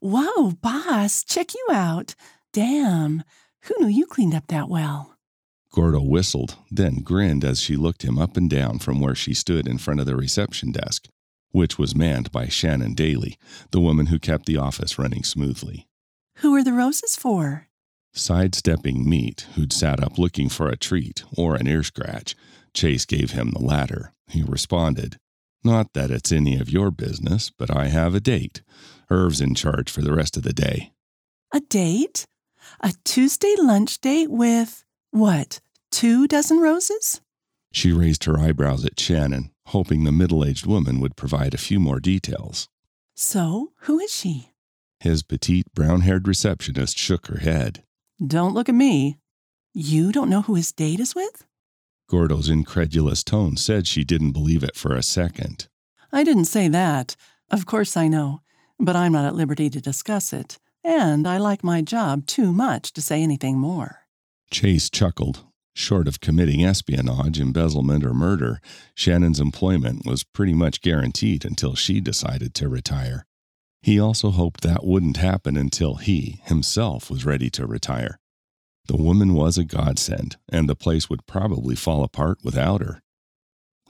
Whoa, boss, check you out. Damn, who knew you cleaned up that well? Gordo whistled, then grinned as she looked him up and down from where she stood in front of the reception desk, which was manned by Shannon Daly, the woman who kept the office running smoothly. Who are the roses for? Sidestepping Meat, who'd sat up looking for a treat or an ear scratch, Chase gave him the latter. He responded, Not that it's any of your business, but I have a date. Irv's in charge for the rest of the day. A date? A Tuesday lunch date with, what, two dozen roses? She raised her eyebrows at Shannon, hoping the middle aged woman would provide a few more details. So, who is she? His petite, brown haired receptionist shook her head. Don't look at me. You don't know who his date is with? Gordo's incredulous tone said she didn't believe it for a second. I didn't say that. Of course I know, but I'm not at liberty to discuss it, and I like my job too much to say anything more. Chase chuckled. Short of committing espionage, embezzlement, or murder, Shannon's employment was pretty much guaranteed until she decided to retire. He also hoped that wouldn't happen until he, himself, was ready to retire. The woman was a godsend, and the place would probably fall apart without her.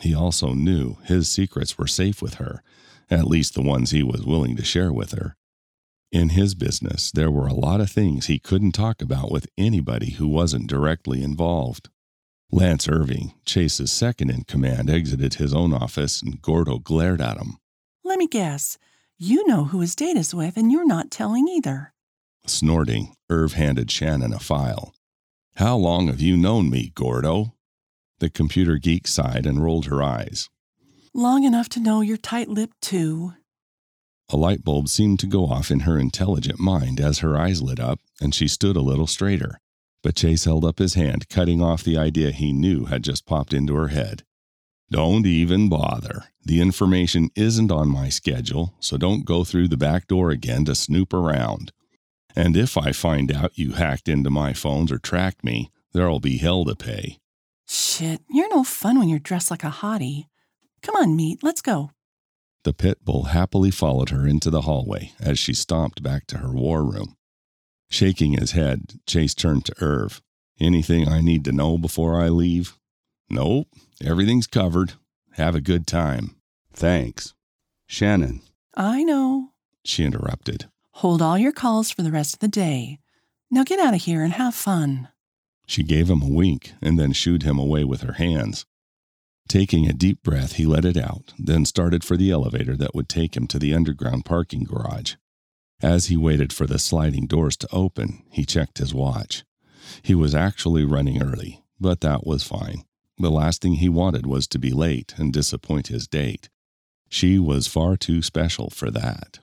He also knew his secrets were safe with her, at least the ones he was willing to share with her. In his business, there were a lot of things he couldn't talk about with anybody who wasn't directly involved. Lance Irving, Chase's second in command, exited his own office and Gordo glared at him. Let me guess. You know who his date is with, and you're not telling either. Snorting, Irv handed Shannon a file. How long have you known me, Gordo? The computer geek sighed and rolled her eyes. Long enough to know you're tight lipped, too. A light bulb seemed to go off in her intelligent mind as her eyes lit up and she stood a little straighter. But Chase held up his hand, cutting off the idea he knew had just popped into her head. Don't even bother. The information isn't on my schedule, so don't go through the back door again to snoop around. And if I find out you hacked into my phones or tracked me, there'll be hell to pay. Shit, you're no fun when you're dressed like a hottie. Come on, meat, let's go. The pit bull happily followed her into the hallway as she stomped back to her war room. Shaking his head, Chase turned to Irv. Anything I need to know before I leave? Nope, everything's covered. Have a good time. Thanks. Shannon, I know. she interrupted. Hold all your calls for the rest of the day. Now get out of here and have fun. She gave him a wink and then shooed him away with her hands. Taking a deep breath, he let it out, then started for the elevator that would take him to the underground parking garage. As he waited for the sliding doors to open, he checked his watch. He was actually running early, but that was fine. The last thing he wanted was to be late and disappoint his date. She was far too special for that.